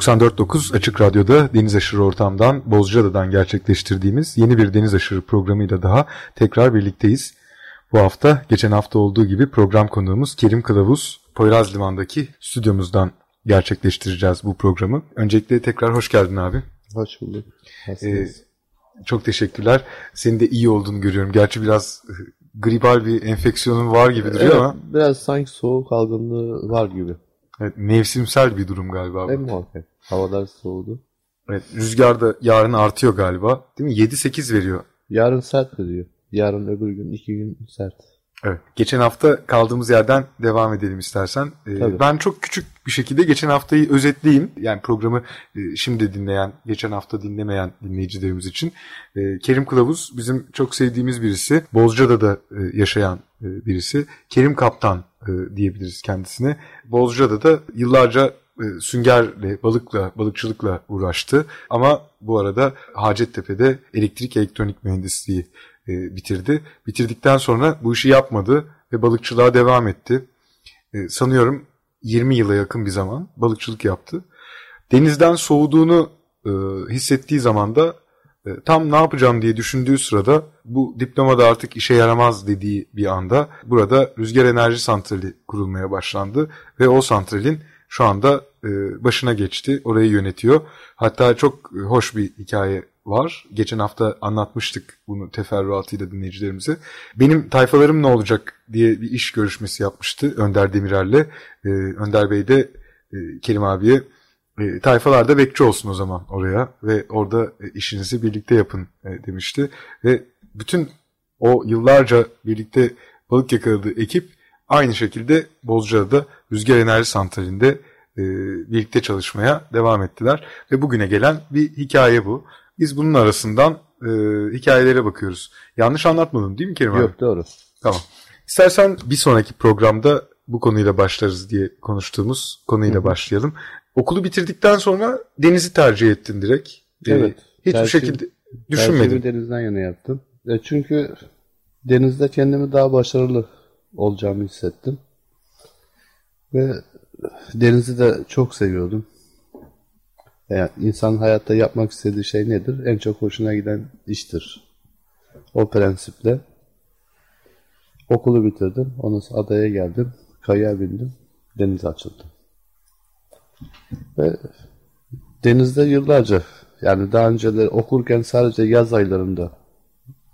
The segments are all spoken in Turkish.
94.9 Açık Radyo'da Deniz Aşırı Ortam'dan Bozcaada'dan gerçekleştirdiğimiz yeni bir Deniz Aşırı programıyla daha tekrar birlikteyiz. Bu hafta geçen hafta olduğu gibi program konuğumuz Kerim Kılavuz Poyraz Liman'daki stüdyomuzdan gerçekleştireceğiz bu programı. Öncelikle tekrar hoş geldin abi. Hoş bulduk. Ee, çok teşekkürler. Senin de iyi olduğunu görüyorum. Gerçi biraz e, gribal bir enfeksiyonun var gibi duruyor evet, ama. Biraz sanki soğuk algınlığı var gibi. Evet, mevsimsel bir durum galiba. Hem muhakkak. Havalar soğudu. Evet, rüzgar da yarın artıyor galiba. Değil mi? 7-8 veriyor. Yarın sert veriyor. Yarın öbür gün iki gün sert. Evet. Geçen hafta kaldığımız yerden devam edelim istersen. Ee, ben çok küçük bir şekilde geçen haftayı özetleyeyim. Yani programı e, şimdi dinleyen, geçen hafta dinlemeyen dinleyicilerimiz için. E, Kerim Kılavuz bizim çok sevdiğimiz birisi. Bozca'da da e, yaşayan e, birisi. Kerim Kaptan e, diyebiliriz kendisine. Bozca'da da yıllarca e, süngerle, balıkla, balıkçılıkla uğraştı. Ama bu arada Hacettepe'de elektrik elektronik mühendisliği e, bitirdi. Bitirdikten sonra bu işi yapmadı ve balıkçılığa devam etti. E, sanıyorum 20 yıla yakın bir zaman balıkçılık yaptı. Denizden soğuduğunu hissettiği zaman da tam ne yapacağım diye düşündüğü sırada bu diplomada artık işe yaramaz dediği bir anda burada rüzgar enerji santrali kurulmaya başlandı ve o santralin şu anda e, başına geçti. Orayı yönetiyor. Hatta çok hoş bir hikaye var. Geçen hafta anlatmıştık bunu teferruatıyla dinleyicilerimize. Benim tayfalarım ne olacak diye bir iş görüşmesi yapmıştı Önder Demirer'le. Ee, Önder Bey de e, Kerim abiye e, tayfalar bekçi olsun o zaman oraya ve orada e, işinizi birlikte yapın e, demişti. Ve bütün o yıllarca birlikte balık yakaladığı ekip aynı şekilde Bozcaada'da Rüzgar Enerji Santrali'nde e, birlikte çalışmaya devam ettiler. Ve bugüne gelen bir hikaye bu. Biz bunun arasından e, hikayelere bakıyoruz. Yanlış anlatmadım değil mi Kerim abi? Yok doğru. Tamam. İstersen bir sonraki programda bu konuyla başlarız diye konuştuğumuz konuyla Hı-hı. başlayalım. Okulu bitirdikten sonra denizi tercih ettin direkt. Evet. Ee, hiçbir tercih, şekilde düşünmedin. denizden yana yaptım. E çünkü denizde kendimi daha başarılı olacağımı hissettim. Ve denizi de çok seviyordum. Yani insan hayatta yapmak istediği şey nedir? En çok hoşuna giden iştir. O prensiple okulu bitirdim. Ondan sonra adaya geldim. Kayaya bindim. Denize açıldım. Ve denizde yıllarca yani daha önceleri okurken sadece yaz aylarında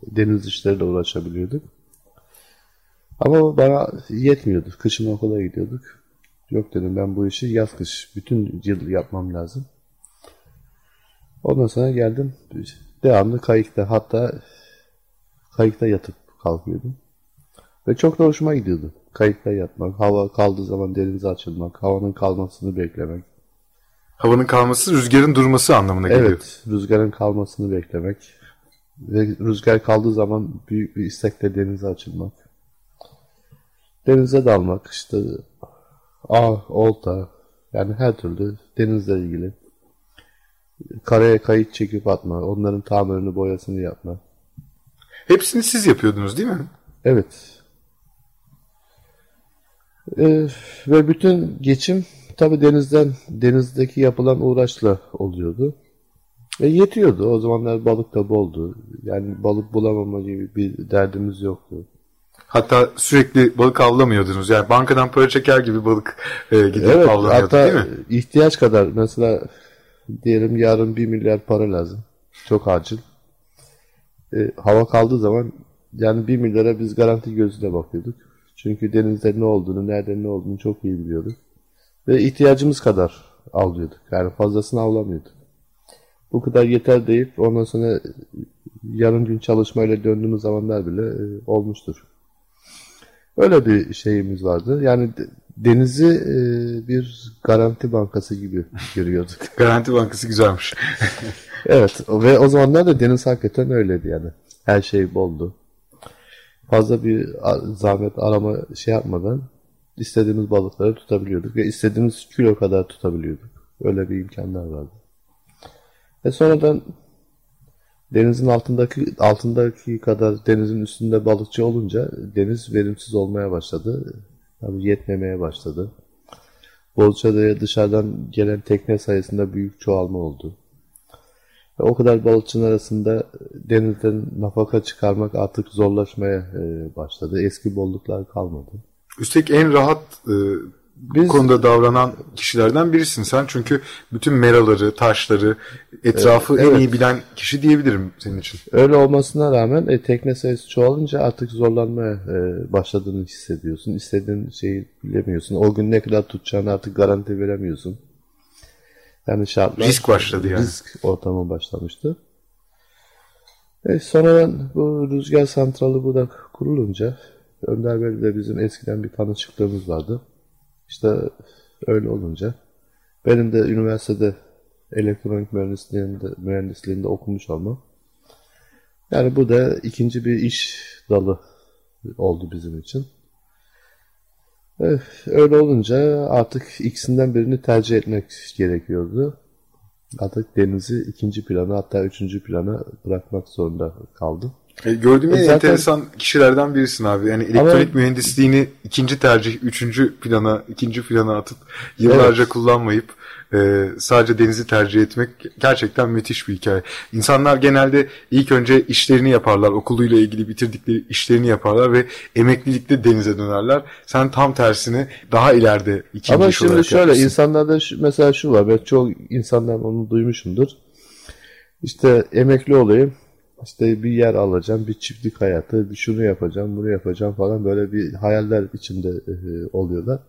deniz işleriyle uğraşabiliyorduk. Ama bana yetmiyordu. Kışın okula gidiyorduk. Yok dedim ben bu işi yaz kış bütün yıl yapmam lazım. Ondan sonra geldim. Devamlı kayıkta hatta kayıkta yatıp kalkıyordum. Ve çok da hoşuma gidiyordu. Kayıkta yatmak, hava kaldığı zaman denize açılmak, havanın kalmasını beklemek. Havanın kalması rüzgarın durması anlamına geliyor. Evet, rüzgarın kalmasını beklemek. Ve rüzgar kaldığı zaman büyük bir istekle denize açılmak. Denize dalmak, işte ah, olta, yani her türlü denizle ilgili karaya kayıt çekip atma, onların tamirini boyasını yapma. Hepsini siz yapıyordunuz değil mi? Evet. Ee, ve bütün geçim tabi denizden denizdeki yapılan uğraşla oluyordu. Ve yetiyordu. O zamanlar balık da boldu. Yani balık bulamama gibi bir derdimiz yoktu. Hatta sürekli balık avlamıyordunuz. Yani bankadan para çeker gibi balık e, gidip evet, avlanıyordu hatta değil mi? ihtiyaç kadar mesela diyelim yarın bir milyar para lazım. Çok acil. E, hava kaldığı zaman yani bir milyara biz garanti gözüyle bakıyorduk. Çünkü denizde ne olduğunu, nerede ne olduğunu çok iyi biliyorduk. Ve ihtiyacımız kadar avlıyorduk. Yani fazlasını avlamıyorduk. Bu kadar yeter deyip ondan sonra yarım gün çalışmayla döndüğümüz zamanlar bile e, olmuştur. Öyle bir şeyimiz vardı. Yani denizi e, bir garanti bankası gibi görüyorduk. garanti bankası güzelmiş. evet ve o zamanlar da deniz hakikaten öyleydi yani. Her şey boldu. Fazla bir zahmet arama şey yapmadan istediğimiz balıkları tutabiliyorduk ve istediğimiz kilo kadar tutabiliyorduk. Öyle bir imkanlar vardı. Ve sonradan denizin altındaki altındaki kadar denizin üstünde balıkçı olunca deniz verimsiz olmaya başladı. Yani yetmemeye başladı. Bozcaada'ya dışarıdan gelen tekne sayısında büyük çoğalma oldu. Ve o kadar balıkçının arasında denizden nafaka çıkarmak artık zorlaşmaya e, başladı. Eski bolluklar kalmadı. Üstelik en rahat e, biz, konuda davranan kişilerden birisin sen. Çünkü bütün meraları, taşları, etrafı evet, en iyi bilen kişi diyebilirim senin için. Öyle olmasına rağmen e, tekne sayısı çoğalınca artık zorlanmaya e, başladığını hissediyorsun. İstediğin şeyi bilemiyorsun. O gün ne kadar tutacağını artık garanti veremiyorsun. Yani şartlar... Risk başladı yani. Risk ortamı başlamıştı. E, sonradan bu rüzgar santralı burada kurulunca Önder Bey'le de bizim eskiden bir tanışıklığımız vardı. İşte öyle olunca benim de üniversitede elektronik mühendisliğinde, mühendisliğinde okumuş olmam. Yani bu da ikinci bir iş dalı oldu bizim için. Evet, öyle olunca artık ikisinden birini tercih etmek gerekiyordu. Artık denizi ikinci plana hatta üçüncü plana bırakmak zorunda kaldım. E, gördüğüm en Zaten... enteresan kişilerden birisin abi. Yani elektronik Ama... mühendisliğini ikinci tercih, üçüncü plana, ikinci plana atıp yıllarca evet. kullanmayıp e, sadece denizi tercih etmek gerçekten müthiş bir hikaye. İnsanlar genelde ilk önce işlerini yaparlar, okuluyla ilgili bitirdikleri işlerini yaparlar ve emeklilikte denize dönerler. Sen tam tersini daha ileride ikinci Ama iş şimdi olarak şöyle yapmışsın. insanlarda şu, mesela şu var, ben çok insanlar onu duymuşumdur. İşte emekli olayım, işte bir yer alacağım, bir çiftlik hayatı, bir şunu yapacağım, bunu yapacağım falan böyle bir hayaller içinde e, oluyorlar.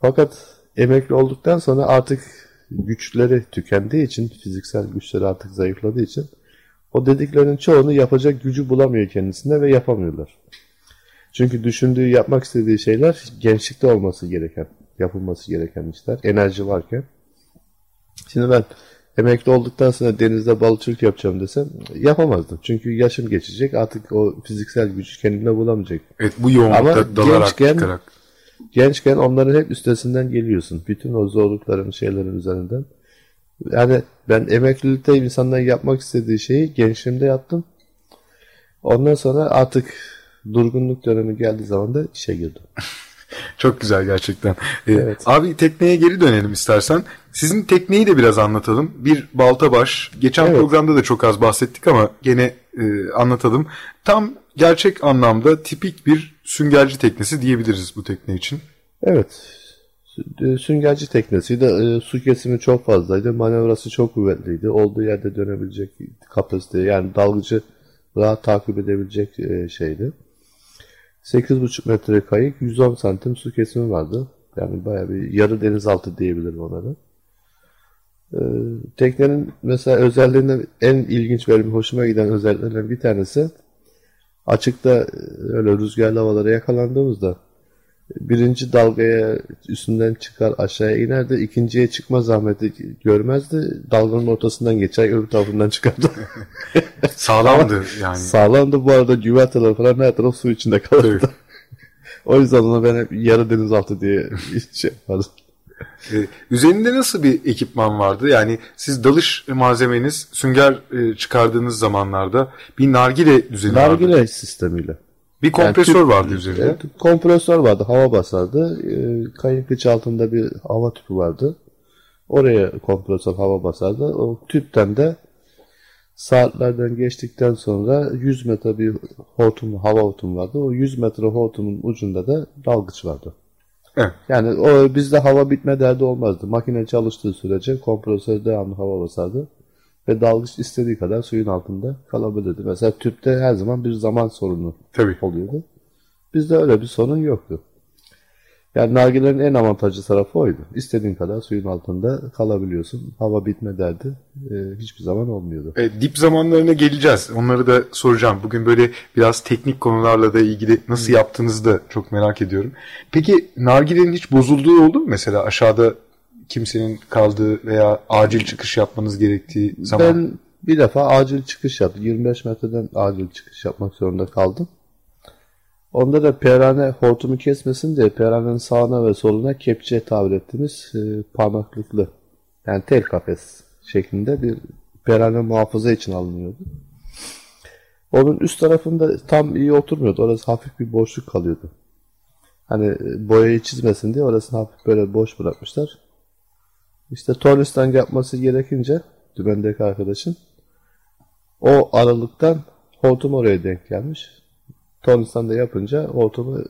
Fakat emekli olduktan sonra artık güçleri tükendiği için, fiziksel güçleri artık zayıfladığı için o dediklerinin çoğunu yapacak gücü bulamıyor kendisinde ve yapamıyorlar. Çünkü düşündüğü, yapmak istediği şeyler gençlikte olması gereken, yapılması gereken işler, enerji varken. Şimdi ben emekli olduktan sonra denizde balıkçılık yapacağım desem yapamazdım. Çünkü yaşım geçecek artık o fiziksel gücü kendine bulamayacak. Evet bu yoğunlukta dalarak gençken, çıkarak. Gençken onların hep üstesinden geliyorsun. Bütün o zorlukların şeylerin üzerinden. Yani ben emeklilikte insanların yapmak istediği şeyi gençliğimde yaptım. Ondan sonra artık durgunluk dönemi geldiği zaman da işe girdim. Çok güzel gerçekten. Ee, evet. Abi tekneye geri dönelim istersen. Sizin tekneyi de biraz anlatalım. Bir balta baş. Geçen evet. programda da çok az bahsettik ama gene e, anlatalım. Tam gerçek anlamda tipik bir süngerci teknesi diyebiliriz bu tekne için. Evet. E, süngerci teknesiydi. E, su kesimi çok fazlaydı. Manevrası çok kuvvetliydi. Olduğu yerde dönebilecek kapasite yani dalgıcı rahat takip edebilecek e, şeydi. 8,5 metre kayık, 110 santim su kesimi vardı. Yani baya bir yarı denizaltı diyebilirim onlara. Ee, teknenin mesela özelliğinden en ilginç ve hoşuma giden özelliklerinden bir tanesi açıkta e, öyle rüzgarlı havalara yakalandığımızda birinci dalgaya üstünden çıkar aşağıya inerdi. ikinciye çıkma zahmeti görmezdi. Dalganın ortasından geçer öbür tarafından çıkardı. Sağlamdı yani. Sağlamdı bu arada güverteler falan her taraf su içinde kalırdı. o yüzden ona ben hep yarı denizaltı diye şey yapardım. Ee, üzerinde nasıl bir ekipman vardı? Yani siz dalış malzemeniz sünger e, çıkardığınız zamanlarda bir nargile düzeni nargile vardı. Nargile sistemiyle. Bir kompresör yani tüp, vardı üzerinde. Kompresör vardı, hava basardı. E, kayık altında bir hava tüpü vardı. Oraya kompresör hava basardı. O tüpten de saatlerden geçtikten sonra 100 metre bir hortum, hava hortumu vardı. O 100 metre hortumun ucunda da dalgıç vardı. Evet. Yani o bizde hava bitme derdi olmazdı. Makine çalıştığı sürece kompresör devamlı hava basardı. Ve dalgıç istediği kadar suyun altında kalabilirdi. Mesela tüpte her zaman bir zaman sorunu Tabii. oluyordu. Bizde öyle bir sorun yoktu. Yani nargilelerin en avantajlı tarafı oydu. İstediğin kadar suyun altında kalabiliyorsun. Hava bitme derdi e, hiçbir zaman olmuyordu. E, dip zamanlarına geleceğiz. Onları da soracağım. Bugün böyle biraz teknik konularla da ilgili nasıl yaptığınızı da çok merak ediyorum. Peki nargilenin hiç bozulduğu oldu mu? Mesela aşağıda kimsenin kaldığı veya acil çıkış yapmanız gerektiği zaman. Ben bir defa acil çıkış yaptım. 25 metreden acil çıkış yapmak zorunda kaldım. Onda da perane hortumu kesmesin diye peranenin sağına ve soluna kepçe tabir ettiğimiz e, parmaklıklı yani tel kafes şeklinde bir perane muhafaza için alınıyordu. Onun üst tarafında tam iyi oturmuyordu. Orası hafif bir boşluk kalıyordu. Hani boyayı çizmesin diye orasını hafif böyle boş bırakmışlar. İşte tornistan yapması gerekince dümendeki arkadaşın o aralıktan hortum oraya denk gelmiş. Tornistan'da yapınca hortumu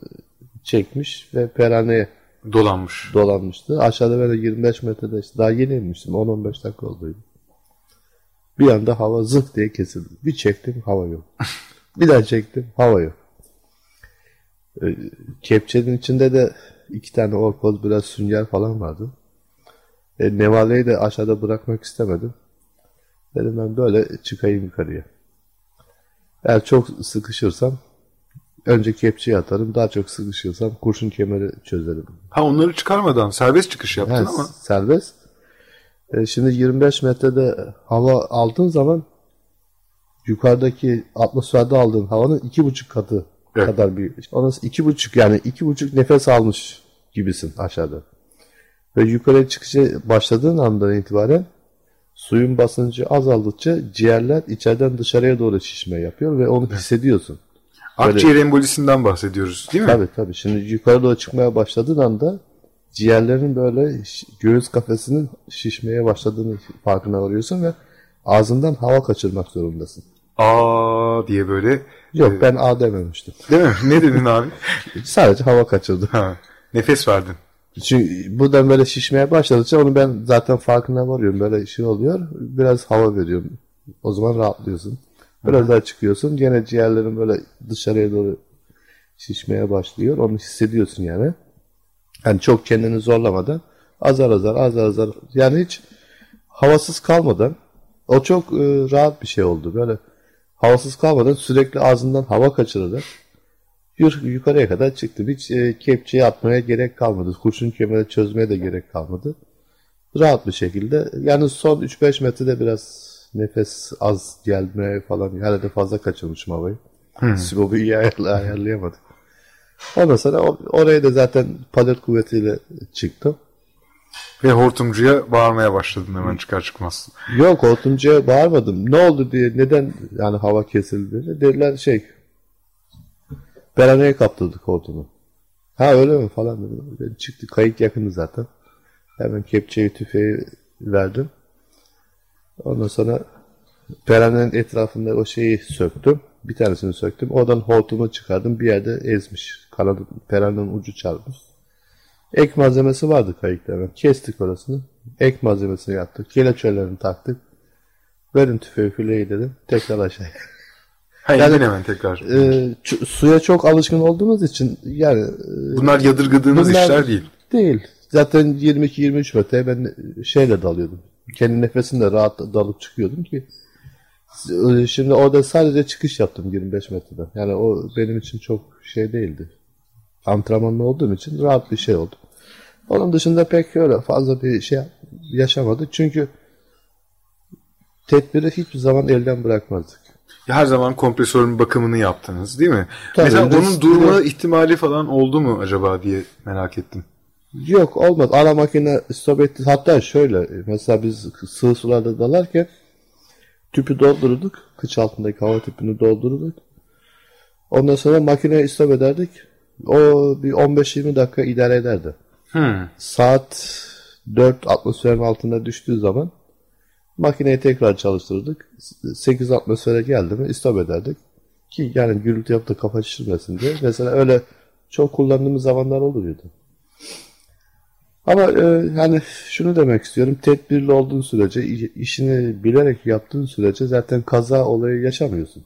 çekmiş ve peraneye dolanmış. Dolanmıştı. Aşağıda böyle 25 metrede işte daha yeni inmiştim. 10-15 dakika olduydu. Bir anda hava zık diye kesildi. Bir çektim hava yok. bir daha çektim hava yok. Ee, kepçenin içinde de iki tane orkoz biraz sünger falan vardı. E, Nevale'yi de aşağıda bırakmak istemedim. Dedim ben böyle çıkayım yukarıya. Eğer çok sıkışırsam önce kepçeyi atarım. Daha çok sıkışırsam kurşun kemeri çözerim. Ha onları çıkarmadan serbest çıkış yaptın yani, ama. Serbest. E, şimdi 25 metrede hava aldığın zaman yukarıdaki atmosferde aldığın havanın iki buçuk katı evet. kadar bir. Onası iki buçuk yani iki buçuk nefes almış gibisin aşağıda. Ve yukarıya çıkışa başladığın andan itibaren suyun basıncı azaldıkça ciğerler içeriden dışarıya doğru şişme yapıyor ve onu hissediyorsun. Akciğer embolisinden bahsediyoruz değil mi? Tabii tabii. Şimdi yukarı doğru çıkmaya başladığın anda ciğerlerin böyle göğüs kafesinin şişmeye başladığını farkına varıyorsun ve ağzından hava kaçırmak zorundasın. Aa diye böyle. Yok e... ben A dememiştim. Değil mi? Ne dedin abi? Sadece hava kaçırdı. Ha, nefes verdin. Çünkü buradan böyle şişmeye başladıkça onu ben zaten farkına varıyorum. Böyle şey oluyor. Biraz hava veriyorum. O zaman rahatlıyorsun. Biraz daha çıkıyorsun. Gene ciğerlerin böyle dışarıya doğru şişmeye başlıyor. Onu hissediyorsun yani. Yani çok kendini zorlamadan azar azar azar azar yani hiç havasız kalmadan o çok e, rahat bir şey oldu. Böyle havasız kalmadan sürekli ağzından hava kaçırarak yukarıya kadar çıktım. Hiç e, kepçeyi atmaya gerek kalmadı. Kurşun kemeri çözmeye de gerek kalmadı. Rahat bir şekilde. Yani son 3-5 metrede biraz nefes az gelme falan. Herhalde fazla kaçırmışım havayı. Hmm. Sibobu iyi ayarla, ayarlayamadık. Ondan sonra oraya da zaten palet kuvvetiyle çıktım. Ve hortumcuya bağırmaya başladın hemen çıkar çıkmaz. Yok hortumcuya bağırmadım. Ne oldu diye neden yani hava kesildi dediler şey Beraneye kaptırdık hortumu. Ha öyle mi falan dedim. Ben çıktı kayık yakını zaten. Hemen kepçeyi tüfeği verdim. Ondan sonra Peranenin etrafında o şeyi söktüm. Bir tanesini söktüm. Oradan hortumu çıkardım. Bir yerde ezmiş. Kanadı, peranın ucu çarpmış. Ek malzemesi vardı kayıkta hemen. Kestik orasını. Ek malzemesini yaptık. Kelepçelerini taktık. Verin tüfeği fileyi dedim. Tekrar aşağıya. Hayır yani, hemen tekrar. E, suya çok alışkın olduğumuz için yani. E, bunlar yadırgadığımız bunlar işler değil. Değil. Zaten 22-23 metre ben şeyle dalıyordum. Kendi nefesimle rahat dalıp çıkıyordum ki. Şimdi orada sadece çıkış yaptım 25 metreden. Yani o benim için çok şey değildi. Antrenmanlı olduğum için rahat bir şey oldu. Onun dışında pek öyle fazla bir şey yaşamadık. Çünkü tedbiri hiçbir zaman elden bırakmazdık. Her zaman kompresörün bakımını yaptınız değil mi? Tabii, Mesela onun durma de... ihtimali falan oldu mu acaba diye merak ettim. Yok olmaz. Ara makine stop etti. Hatta şöyle mesela biz sığ sularda dalarken tüpü doldururduk. Kıç altındaki hava tüpünü doldururduk. Ondan sonra makineye stop ederdik. O bir 15-20 dakika idare ederdi. Hmm. Saat 4 atmosferin altında düştüğü zaman makineyi tekrar çalıştırdık. 8 atmosfere geldi mi stop ederdik. Ki yani gürültü yaptı kafa şişirmesin diye. Mesela öyle çok kullandığımız zamanlar oluyordu. Ama e, yani şunu demek istiyorum. Tedbirli olduğun sürece, işini bilerek yaptığın sürece zaten kaza olayı yaşamıyorsun.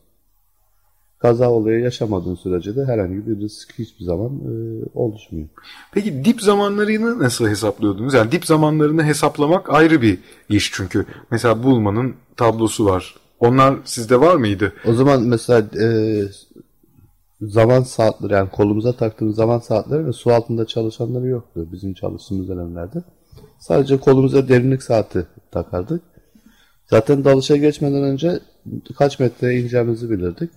Kaza olayı yaşamadığın sürece de herhangi bir risk hiçbir zaman e, oluşmuyor. Peki dip zamanlarını nasıl hesaplıyordunuz? Yani dip zamanlarını hesaplamak ayrı bir iş çünkü. Mesela Bulman'ın tablosu var. Onlar sizde var mıydı? O zaman mesela e, zaman saatleri yani kolumuza taktığımız zaman saatleri ve su altında çalışanları yoktu bizim çalıştığımız dönemlerde. Sadece kolumuza derinlik saati takardık. Zaten dalışa geçmeden önce kaç metreye ineceğimizi bilirdik.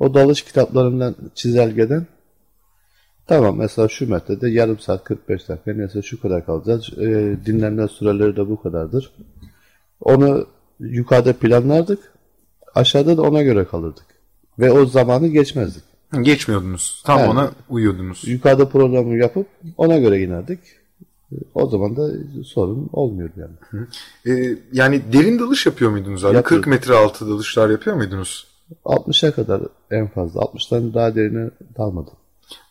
O dalış kitaplarından çizelgeden tamam mesela şu metrede yarım saat 45 dakika neyse şu kadar kalacağız. E, dinlenme süreleri de bu kadardır. Onu yukarıda planlardık. Aşağıda da ona göre kalırdık. Ve o zamanı geçmezdik. Geçmiyordunuz. Tam Yani- ona uyuyordunuz. Yukarıda programı yapıp ona göre inerdik. O zaman da sorun olmuyordu yani. Ee, yani derin dalış yapıyor muydunuz abi? Yapıyorduk. 40 metre altı dalışlar yapıyor muydunuz? 60'a kadar en fazla. 60'tan daha derine dalmadım.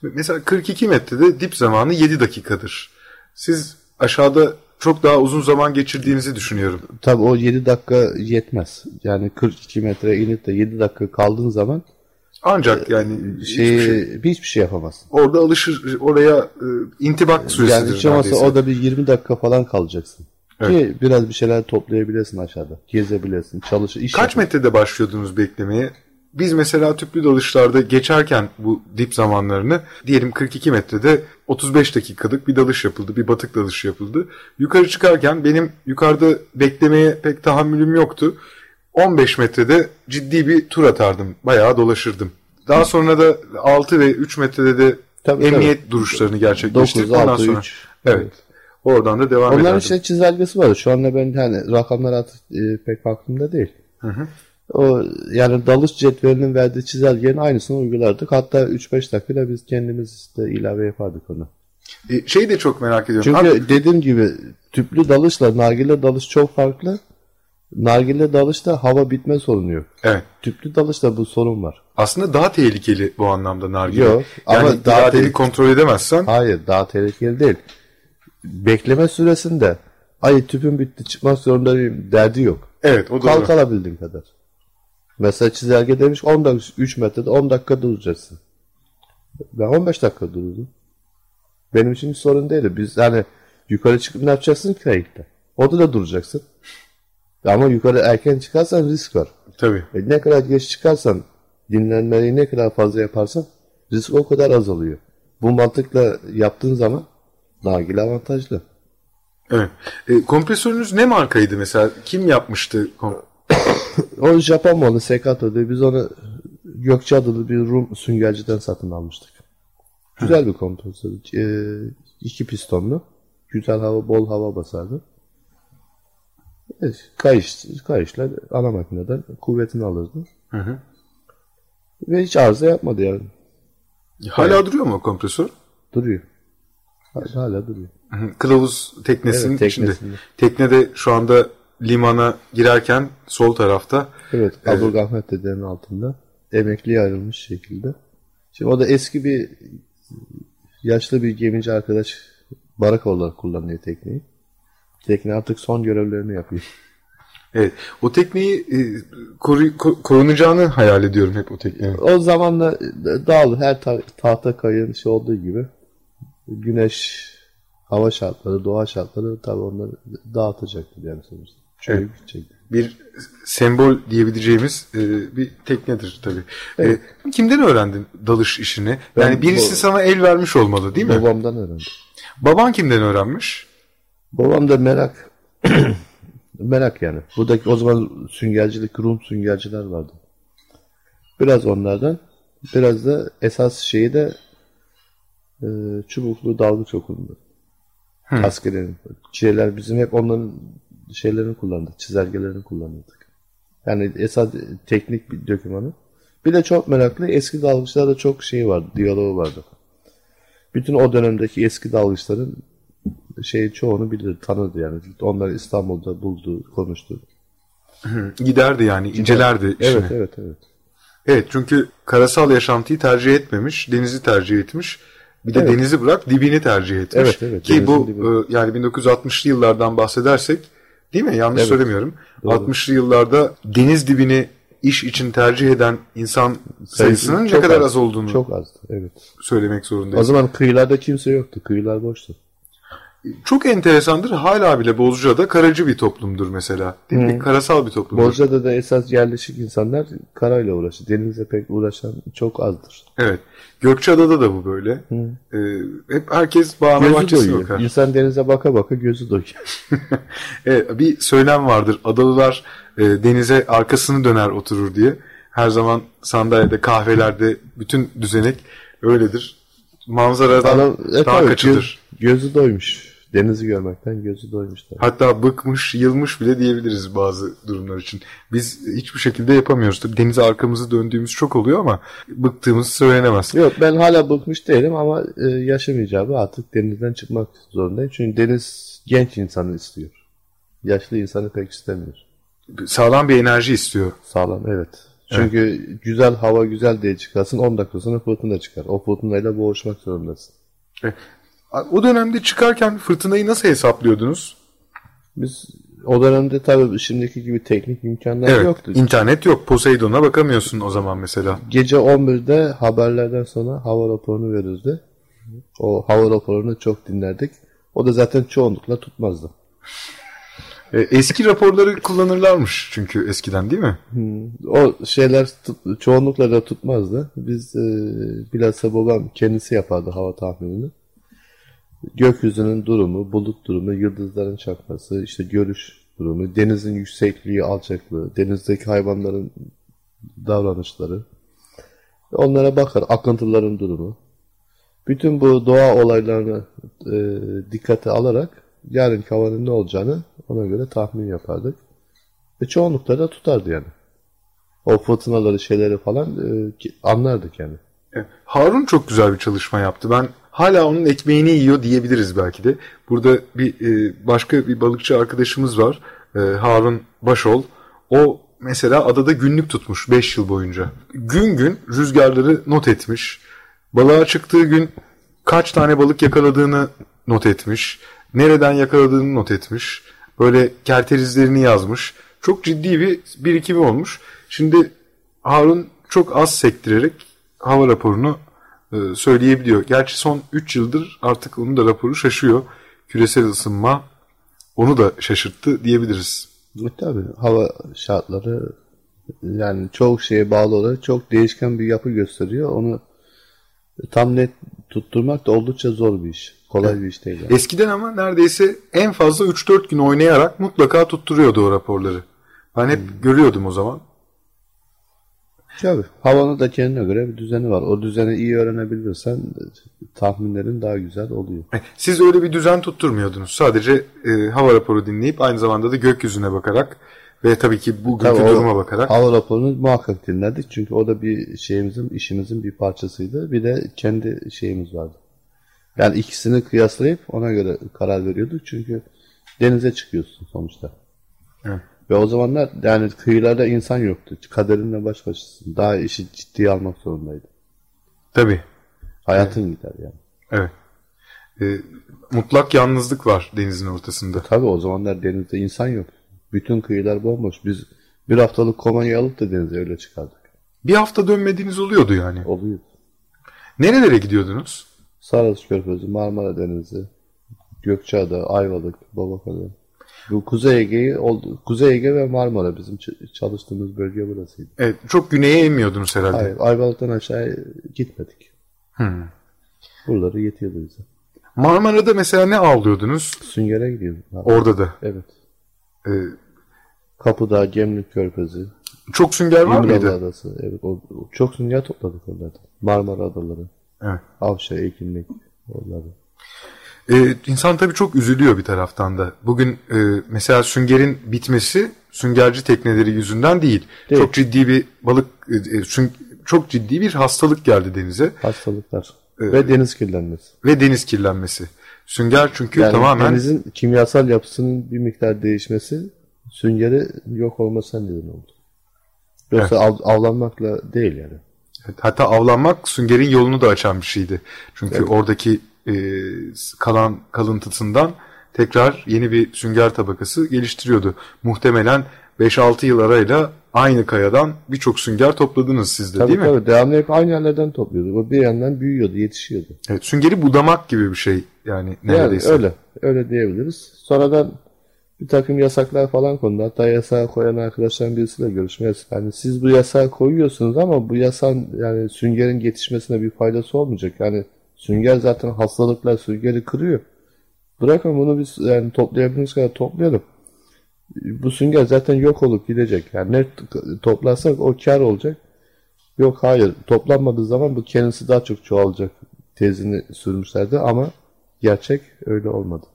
Mesela 42 metrede dip zamanı 7 dakikadır. Siz aşağıda çok daha uzun zaman geçirdiğinizi düşünüyorum. Tabii o 7 dakika yetmez. Yani 42 metre inip de 7 dakika kaldığın zaman Ancak yani şey, hiçbir şey- hiçbir şey yapamazsın. orada alışır oraya e, intibak süresidir Yani hiç olmazsa orada bir 20 dakika falan kalacaksın. Ki biraz bir şeyler toplayabilesin aşağıda. Gezebilesin, çalışır, iş Kaç yap- metrede başlıyordunuz beklemeye? Biz mesela tüplü dalışlarda geçerken bu dip zamanlarını diyelim 42 metrede 35 dakikalık bir dalış yapıldı. Bir batık dalışı yapıldı. Yukarı çıkarken benim yukarıda beklemeye pek tahammülüm yoktu. 15 metrede ciddi bir tur atardım. Bayağı dolaşırdım. Daha sonra da 6 ve 3 metrede de Tabii, emniyet duruşlarını gerçekleştirip 9, ondan 6, sonra 3. evet. Oradan da devam Onların ederdim. işte çizelgesi var. Şu anda ben hani rakamlar artık e, pek aklımda değil. O yani dalış cetvelinin verdiği çizelgenin aynısını uygulardık. Hatta 3-5 dakikada biz kendimiz de ilave yapardık onu. E, Şeyi de çok merak ediyorum. Çünkü Abi- dediğim gibi tüplü dalışla nargile dalış çok farklı. Nargile dalışta hava bitme sorunu yok. evet. Tüplü dalışta bu sorun var. Aslında daha tehlikeli bu anlamda nargile. Yok, Yani ama daha iradeni tehlik- kontrol edemezsen Hayır daha tehlikeli değil. Bekleme süresinde ay tüpüm bitti çıkmak zorundayım derdi yok. evet o doğru. Kalk alabildiğin kadar. Mesela çizelge demiş 10 dakika 3 metrede 10 dakika duracaksın. Ben 15 dakika durdum. Benim için hiç sorun değildi. Biz hani yukarı çıkıp ne yapacaksın ki kayıkta? Orada da duracaksın. Ama yukarı erken çıkarsan risk var. Tabii. E ne kadar geç çıkarsan dinlenmeyi ne kadar fazla yaparsan risk o kadar azalıyor. Bu mantıkla yaptığın zaman nargile avantajlı. Evet. E, kompresörünüz ne markaydı mesela? Kim yapmıştı? O Japon malı Sekato'da biz onu Gökçe adlı bir Rum süngerciden satın almıştık. Güzel bir kompresör. Ee, iki pistonlu. Güzel hava, bol hava basardı. Evet, kayış, kayışla ana makineden kuvvetini alırdı. Ve hiç arıza yapmadı yani. Hala duruyor mu kompresör? Duruyor. Hala, duruyor. Kılavuz teknesinin Evet, içinde. teknesinde. Teknede şu anda limana girerken sol tarafta. Evet, Kaburg Ahmet dedenin altında. Emekliye ayrılmış şekilde. Şimdi o da eski bir yaşlı bir gemici arkadaş baraka olarak kullanıyor tekneyi. Tekne artık son görevlerini yapıyor. Evet. O tekneyi e, koru- ko- korunacağını hayal ediyorum hep o teknenin. O zamanla dağılır. Her ta- tahta kayığın şey olduğu gibi güneş, hava şartları, doğa şartları tabii onları dağıtacaktır yani sonuçta. Çöküp Evet. gidecektir. Bir sembol diyebileceğimiz e, bir teknedir tabii. E, kimden öğrendin dalış işini? Ben yani birisi bu- sana el vermiş olmalı değil mi? Babamdan öğrendim. Baban kimden öğrenmiş? Babam da merak. merak yani. Buradaki o zaman süngercilik, Rum süngerciler vardı. Biraz onlardan. Biraz da esas şeyi de e, çubuklu dalgıç okulunda. Askerlerin. Şeyler bizim hep onların şeylerini kullandık. Çizelgelerini kullanırdık. Yani esas teknik bir dokümanı. Bir de çok meraklı eski dalgıçlarda çok şey vardı. Diyaloğu vardı. Bütün o dönemdeki eski dalgıçların şey çoğunu bilir, tanırdı yani. Onları İstanbul'da buldu, konuştu. Giderdi yani, incelerdi işini. Evet, Evet, evet, evet. çünkü karasal yaşantıyı tercih etmemiş, denizi tercih etmiş. Bir de Evet. denizi bırak dibini tercih etmiş. Evet, evet, Ki bu dibi. e, yani 1960'lı yıllardan bahsedersek değil mi? Yanlış Evet. söylemiyorum. Doğru. 60'lı yıllarda deniz dibini iş için tercih eden insan sayısının ne kadar az, az olduğunu çok az. Evet. söylemek zorundayız. O zaman kıyılarda kimse yoktu. Kıyılar boştu. Çok enteresandır. Hala bile Bozcaada karacı bir toplumdur mesela. Değil mi? Karasal bir toplumdur. Bozcaada da esas yerleşik insanlar karayla uğraşır. Denizle pek uğraşan çok azdır. Evet. Gökçeada'da da bu böyle. Ee, hep herkes bağına gözü bahçesine doyuyor. bakar. İnsan denize baka baka gözü doyuyor. evet, bir söylem vardır. Adalılar e, denize arkasını döner oturur diye. Her zaman sandalyede, kahvelerde bütün düzenek öyledir. Manzaradan Adam, e, daha tabii, kaçıdır. Göz, gözü doymuş. Denizi görmekten gözü doymuş. Tabii. Hatta bıkmış, yılmış bile diyebiliriz bazı durumlar için. Biz hiçbir şekilde yapamıyoruz. Tabii denize arkamızı döndüğümüz çok oluyor ama bıktığımız söylenemez. Yok ben hala bıkmış değilim ama e, yaşım icabı artık denizden çıkmak zorundayım. Çünkü deniz genç insanı istiyor. Yaşlı insanı pek istemiyor. Sağlam bir enerji istiyor. Sağlam evet. Çünkü evet. güzel hava güzel diye çıkarsın 10 dakika sonra fırtına çıkar. O fırtınayla boğuşmak zorundasın. O dönemde çıkarken fırtınayı nasıl hesaplıyordunuz? Biz o dönemde tabii şimdiki gibi teknik imkanlar evet, yoktu. İnternet yok. Poseidon'a bakamıyorsun o zaman mesela. Gece 11'de haberlerden sonra hava raporunu verirdi. O hava raporunu çok dinlerdik. O da zaten çoğunlukla tutmazdı. E, eski raporları kullanırlarmış çünkü eskiden değil mi? O şeyler tut, çoğunlukla da tutmazdı. Biz e, bilhassa babam kendisi yapardı hava tahminini gökyüzünün durumu, bulut durumu, yıldızların çakması, işte görüş durumu, denizin yüksekliği, alçaklığı, denizdeki hayvanların davranışları. Onlara bakar, akıntıların durumu. Bütün bu doğa olaylarını e, dikkate alarak yarın havanın ne olacağını ona göre tahmin yapardık. Ve çoğunlukla da tutardı yani. O fırtınaları, şeyleri falan e, anlardık yani. Harun çok güzel bir çalışma yaptı. Ben hala onun ekmeğini yiyor diyebiliriz belki de. Burada bir e, başka bir balıkçı arkadaşımız var. E, Harun Başol. O mesela adada günlük tutmuş 5 yıl boyunca. Gün gün rüzgarları not etmiş. Balığa çıktığı gün kaç tane balık yakaladığını not etmiş. Nereden yakaladığını not etmiş. Böyle kerterizlerini yazmış. Çok ciddi bir birikimi olmuş. Şimdi Harun çok az sektirerek hava raporunu söyleyebiliyor. Gerçi son 3 yıldır artık onun da raporu şaşıyor. Küresel ısınma onu da şaşırttı diyebiliriz. E, tabii hava şartları yani çok şeye bağlı olarak çok değişken bir yapı gösteriyor. Onu tam net tutturmak da oldukça zor bir iş. Kolay evet. bir iş değil. Yani. Eskiden ama neredeyse en fazla 3-4 gün oynayarak mutlaka tutturuyordu o raporları. Ben hep hmm. görüyordum o zaman. Tabii. Havanın da kendine göre bir düzeni var. O düzeni iyi öğrenebilirsen tahminlerin daha güzel oluyor. Siz öyle bir düzen tutturmuyordunuz. Sadece e, hava raporu dinleyip aynı zamanda da gökyüzüne bakarak ve tabii ki bugünkü tabii duruma bakarak. Hava raporunu muhakkak dinledik. Çünkü o da bir şeyimizin, işimizin bir parçasıydı. Bir de kendi şeyimiz vardı. Yani ikisini kıyaslayıp ona göre karar veriyorduk. Çünkü denize çıkıyorsun sonuçta. Evet. Ve o zamanlar yani kıyılarda insan yoktu. Kaderinle baş başasın. Daha işi ciddiye almak zorundaydı. Tabii. Hayatın evet. gider yani. Evet. E, mutlak yalnızlık var denizin ortasında. Tabii o zamanlar denizde insan yok. Bütün kıyılar bomboş. Biz bir haftalık komanyayı alıp da denize öyle çıkardık. Bir hafta dönmediğiniz oluyordu yani. Oluyordu. Nerelere gidiyordunuz? Sarısı Körfezi, Marmara Denizi, Gökçeada, Ayvalık, Babakale. Bu Kuzey Ege'yi. Kuzey Ege ve Marmara bizim çalıştığımız bölge burasıydı. Evet, çok güneye inmiyordunuz herhalde. Hayır, Ayvalık'tan aşağıya gitmedik. Hmm. Buraları yetiyordu bize. Marmara'da mesela ne avlıyordunuz? Süngere gidiyorduk. Orada da. Evet. Ee, Kapıdağ, Gemlik Körfezi. Çok sünger var İmralı mıydı? Adası. Evet, o, çok sünger topladık orada. Marmara Adaları. Evet. Avşa, Ekinlik, oraları. Ee, insan tabii çok üzülüyor bir taraftan da. Bugün e, mesela süngerin bitmesi süngerci tekneleri yüzünden değil. değil. Çok ciddi bir balık, e, e süng, çok ciddi bir hastalık geldi denize. Hastalıklar. Ee, ve deniz kirlenmesi. Ve deniz kirlenmesi. Sünger çünkü yani tamamen... denizin kimyasal yapısının bir miktar değişmesi süngeri yok olmasına neden oldu. Yoksa evet. av, avlanmakla değil yani. Hatta avlanmak süngerin yolunu da açan bir şeydi. Çünkü evet. oradaki e, kalan kalıntısından tekrar yeni bir sünger tabakası geliştiriyordu. Muhtemelen 5-6 yıl arayla aynı kayadan birçok sünger topladınız siz de tabii, değil mi? Tabii devamlı hep aynı yerlerden topluyorduk. O bir yandan büyüyordu, yetişiyordu. Evet, süngeri budamak gibi bir şey yani neredeyse. Yani öyle, öyle diyebiliriz. Sonradan bir takım yasaklar falan kondu. Hatta yasağı koyan arkadaşların birisiyle görüşmeye yani siz bu yasağı koyuyorsunuz ama bu yasan yani süngerin yetişmesine bir faydası olmayacak. Yani sünger zaten hastalıklar süngeri kırıyor. Bırakın bunu biz yani toplayabildiğimiz kadar toplayalım. Bu sünger zaten yok olup gidecek. Yani ne toplarsak o kar olacak. Yok hayır toplanmadığı zaman bu kendisi daha çok çoğalacak tezini sürmüşlerdi ama gerçek öyle olmadı.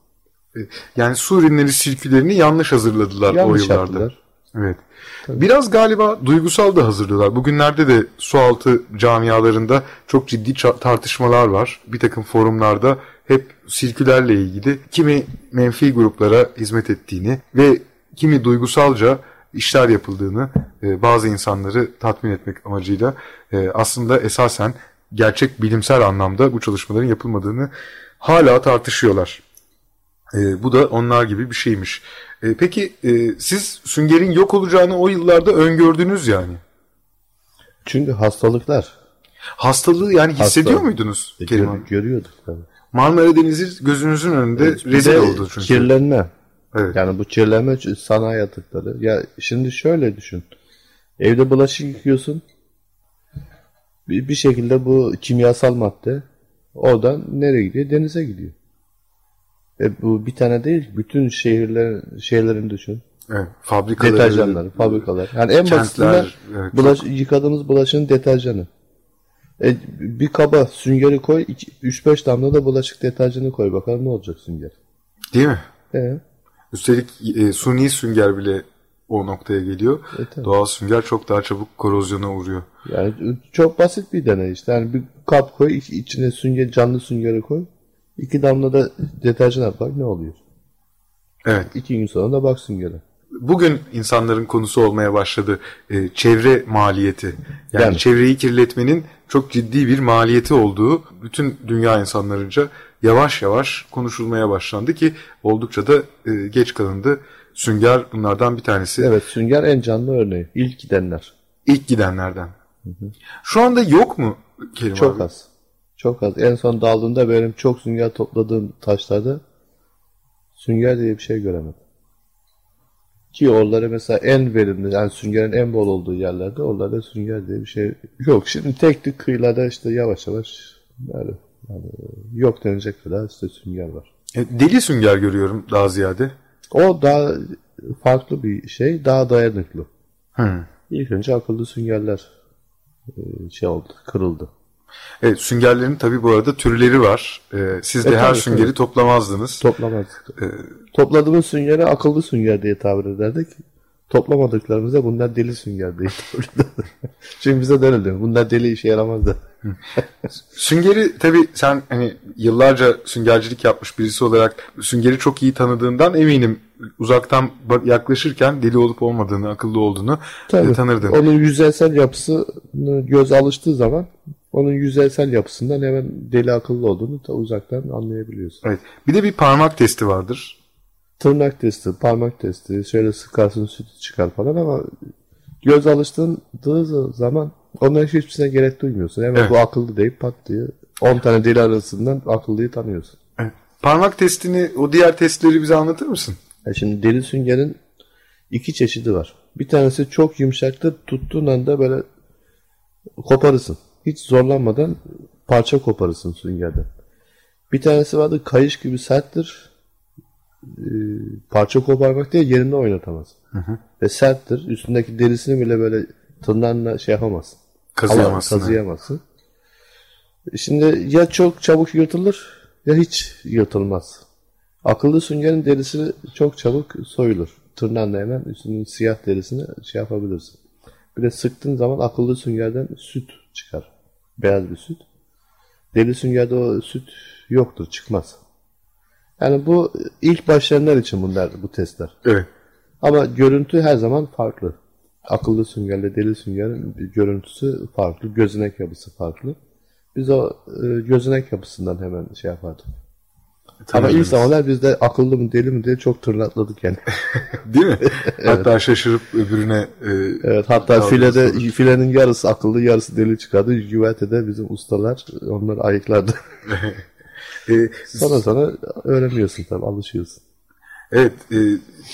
Yani su ürünleri sirkülerini yanlış hazırladılar yanlış o yıllarda. Yaptılar. Evet. Tabii. Biraz galiba duygusal da hazırlıyorlar. Bugünlerde de sualtı camialarında çok ciddi tartışmalar var. Bir takım forumlarda hep sirkülerle ilgili kimi menfi gruplara hizmet ettiğini ve kimi duygusalca işler yapıldığını e, bazı insanları tatmin etmek amacıyla e, aslında esasen gerçek bilimsel anlamda bu çalışmaların yapılmadığını hala tartışıyorlar. E, bu da onlar gibi bir şeymiş. E, peki e, siz süngerin yok olacağını o yıllarda öngördünüz yani. Çünkü hastalıklar. Hastalığı yani hissediyor Hastalık. muydunuz e, abi? Görüyorduk tabii. Marmara Denizi gözünüzün önünde evet, rezil oldu çünkü. Kirlenme. Evet. Yani bu kirlenme sanayi atıkları. Ya şimdi şöyle düşün. Evde bulaşık yıkıyorsun. Bir, bir şekilde bu kimyasal madde oradan nereye gidiyor? Denize gidiyor. E bu bir tane değil, bütün şehirler şeylerin düşün. Evet, fabrikaları, deterjanları, fabrikalar. Yani en basitinden evet, bulaş, çok... yıkadığımız bulaşığın deterjanı. E, bir kaba süngeri koy, 3-5 damla da bulaşık deterjanı koy. Bakalım ne olacak sünger. Değil mi? Evet. Üstelik e, suni sünger bile o noktaya geliyor. E, Doğal sünger çok daha çabuk korozyona uğruyor. Yani çok basit bir deney işte. Yani bir kap koy, içine sünger, canlı süngeri koy. İki damla da deterjan bak ne oluyor? Evet. İki gün sonra da bak süngere. Bugün insanların konusu olmaya başladı e, çevre maliyeti. Yani, yani çevreyi kirletmenin çok ciddi bir maliyeti olduğu bütün dünya insanlarınca yavaş yavaş konuşulmaya başlandı ki oldukça da e, geç kalındı. Sünger bunlardan bir tanesi. Evet Sünger en canlı örneği. İlk gidenler. İlk gidenlerden. Hı hı. Şu anda yok mu Kerim Çok abi? az. Çok az. En son daldığında benim çok sünger topladığım taşlarda sünger diye bir şey göremedim. Ki oraları mesela en verimli, yani süngerin en bol olduğu yerlerde oralarda sünger diye bir şey yok. Şimdi tek tek kıyılarda işte yavaş yavaş yani, yani yok denecek kadar işte sünger var. E, deli sünger görüyorum daha ziyade. O daha farklı bir şey, daha dayanıklı. Hmm. İlk önce akıllı süngerler e, şey oldu, kırıldı. Evet süngerlerin tabii bu arada türleri var. Ee, siz de e, her tabii, süngeri tabii. toplamazdınız. Toplamazdık. Ee, Topladığımız süngeri akıllı sünger diye tabir ederdik. Toplamadıklarımıza bunlar deli sünger diye tabir ederdik. Çünkü bize denildi. Bunlar deli işe yaramazdı. süngeri tabii sen hani yıllarca süngercilik yapmış birisi olarak süngeri çok iyi tanıdığından eminim uzaktan yaklaşırken deli olup olmadığını, akıllı olduğunu Tabii, tanırdın. Onun yüzeysel yapısı göz alıştığı zaman onun yüzeysel yapısından hemen deli akıllı olduğunu da uzaktan anlayabiliyorsun. Evet. Bir de bir parmak testi vardır. Tırnak testi, parmak testi, şöyle sıkarsın sütü çıkar falan ama göz alıştığı zaman onların hiçbirisine gerek duymuyorsun. Hemen evet. bu akıllı deyip pat diye 10 tane deli arasından akıllıyı tanıyorsun. Evet. Parmak testini, o diğer testleri bize anlatır mısın? Ya şimdi deli süngerin iki çeşidi var. Bir tanesi çok yumuşaktır. Tuttuğun anda böyle koparırsın hiç zorlanmadan parça koparırsın süngerden. Bir tanesi vardı kayış gibi serttir. E, parça koparmak diye yerinde oynatamaz. Hı hı. Ve serttir. Üstündeki derisini bile böyle tırnağınla şey yapamazsın. Kazıyamazsın. Kazıyamazsın. Yani. Şimdi ya çok çabuk yırtılır ya hiç yırtılmaz. Akıllı süngerin derisi çok çabuk soyulur. Tırnağınla hemen üstünün siyah derisini şey yapabilirsin. Bir de sıktığın zaman akıllı süngerden süt çıkar beyaz bir süt. Deli süngerde o süt yoktur, çıkmaz. Yani bu ilk başlayanlar için bunlar bu testler. Evet. Ama görüntü her zaman farklı. Akıllı süngerle deli süngerin görüntüsü farklı, gözünek yapısı farklı. Biz o e, gözünek yapısından hemen şey yapardık. Ama ilk zamanlar biz de akıllı mı deli mi diye çok tırnakladık yani. Değil mi? evet. Hatta şaşırıp öbürüne e, Evet hatta filede olur. filenin yarısı akıllı yarısı deli çıkardı. Güvertede bizim ustalar onları ayıklardı. e, sonra sonra öğreniyorsun tabii alışıyorsun. Evet, e,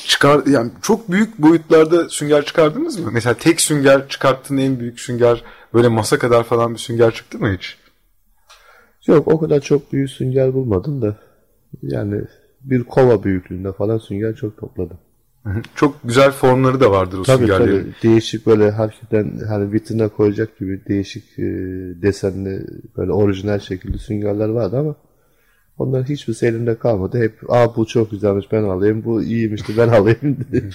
çıkar yani çok büyük boyutlarda sünger çıkardınız mı? Mesela tek sünger çıkarttığın en büyük sünger böyle masa kadar falan bir sünger çıktı mı hiç? Yok o kadar çok büyük sünger bulmadım da yani bir kova büyüklüğünde falan sünger çok topladım. Çok güzel formları da vardır o tabii, süngerlerin. Tabii değişik böyle hakikaten hani vitrine koyacak gibi değişik e, desenli böyle orijinal şekilde süngerler vardı ama onların hiçbir elimde kalmadı. Hep aa bu çok güzelmiş ben alayım bu iyiymişti ben alayım dedi.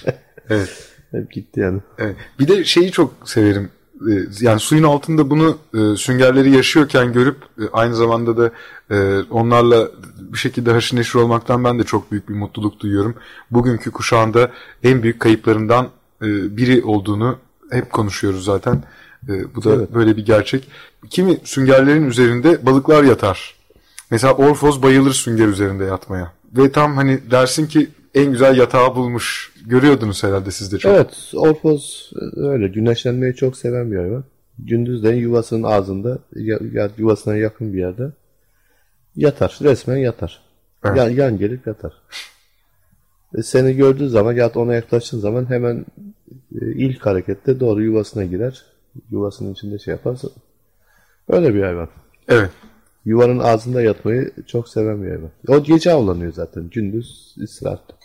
evet. Hep gitti yani. Evet. Bir de şeyi çok severim. E, yani suyun altında bunu e, süngerleri yaşıyorken görüp e, aynı zamanda da e, onlarla bir şekilde haşır neşir olmaktan ben de çok büyük bir mutluluk duyuyorum. Bugünkü kuşağında en büyük kayıplarından e, biri olduğunu hep konuşuyoruz zaten. E, bu da evet. böyle bir gerçek. Kimi süngerlerin üzerinde balıklar yatar. Mesela Orfoz bayılır sünger üzerinde yatmaya. Ve tam hani dersin ki en güzel yatağı bulmuş. Görüyordunuz herhalde siz de çok. Evet, Orfoz öyle güneşlenmeyi çok seven bir hayvan. Gündüzden yuvasının ağzında, yuvasına yakın bir yerde yatar. Resmen yatar. Evet. Yan, yan gelip yatar. E seni gördüğü zaman ya ona yaklaştığın zaman hemen e, ilk harekette doğru yuvasına girer. Yuvasının içinde şey yaparsa öyle bir hayvan. Evet. Yuvanın ağzında yatmayı çok seven bir hayvan. O gece avlanıyor zaten. Gündüz istirahatte.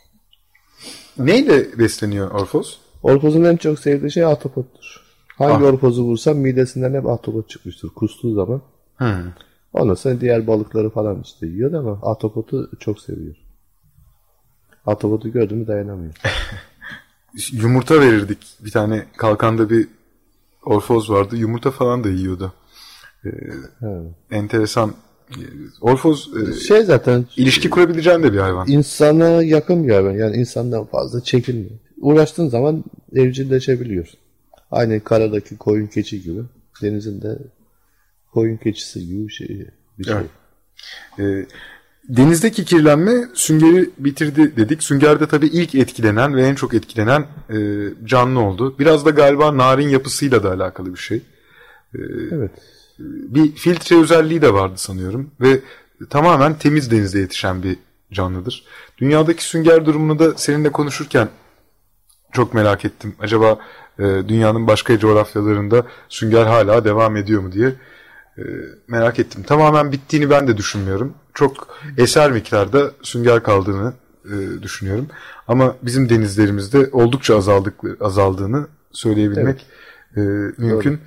Neyle besleniyor Orfoz? Orfoz'un en çok sevdiği şey ahtapottur. Hangi ah. orfozu vursam midesinden hep ahtapot çıkmıştır. Kustuğu zaman. Hmm. Ondan sonra diğer balıkları falan işte yiyor ama ahtapotu çok seviyor. Ahtapotu gördü mü dayanamıyor. Yumurta verirdik. Bir tane kalkanda bir orfoz vardı. Yumurta falan da yiyordu. Ee, enteresan. Orfoz e, şey zaten ilişki kurabileceğin de bir hayvan. İnsana yakın bir hayvan. Yani insandan fazla çekilmiyor. Uğraştığın zaman evcilleşebiliyorsun. Aynı karadaki koyun keçi gibi. Denizin de koyun keçisi gibi bir şey. Bir şey. Evet. Ee, denizdeki kirlenme süngeri bitirdi dedik. Süngerde tabii ilk etkilenen ve en çok etkilenen e, canlı oldu. Biraz da galiba narin yapısıyla da alakalı bir şey. Ee, evet. Bir filtre özelliği de vardı sanıyorum ve tamamen temiz denizde yetişen bir canlıdır. Dünyadaki sünger durumunu da seninle konuşurken çok merak ettim. Acaba e, dünyanın başka coğrafyalarında sünger hala devam ediyor mu diye e, merak ettim. Tamamen bittiğini ben de düşünmüyorum. Çok eser miktarda sünger kaldığını e, düşünüyorum. Ama bizim denizlerimizde oldukça azaldık, azaldığını söyleyebilmek evet. e, mümkün. Doğru.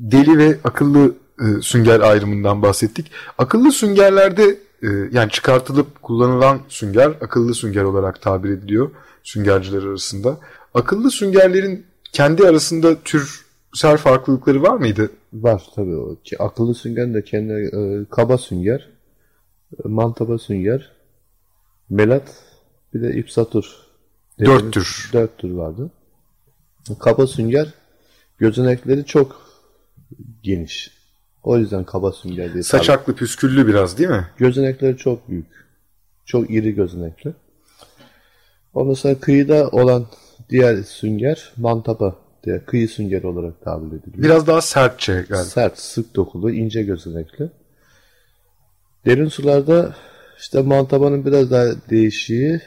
Deli ve akıllı e, sünger ayrımından bahsettik. Akıllı süngerlerde e, yani çıkartılıp kullanılan sünger akıllı sünger olarak tabir ediliyor süngerciler arasında. Akıllı süngerlerin kendi arasında türsel farklılıkları var mıydı? Var tabii. O. Akıllı sünger de kendi e, kaba sünger, e, mantaba sünger, melat bir de ipsatur. Dört tür. Dört tür vardı. Kaba sünger gözenekleri çok geniş. O yüzden kaba sünger diye. Saçaklı püsküllü biraz değil mi? Gözenekleri çok büyük. Çok iri gözenekli. Ondan sonra kıyıda olan diğer sünger mantaba diye kıyı süngeri olarak tabir ediliyor. Biraz daha sertçe galiba. Sert, sık dokulu, ince gözenekli. Derin sularda işte mantabanın biraz daha değişiği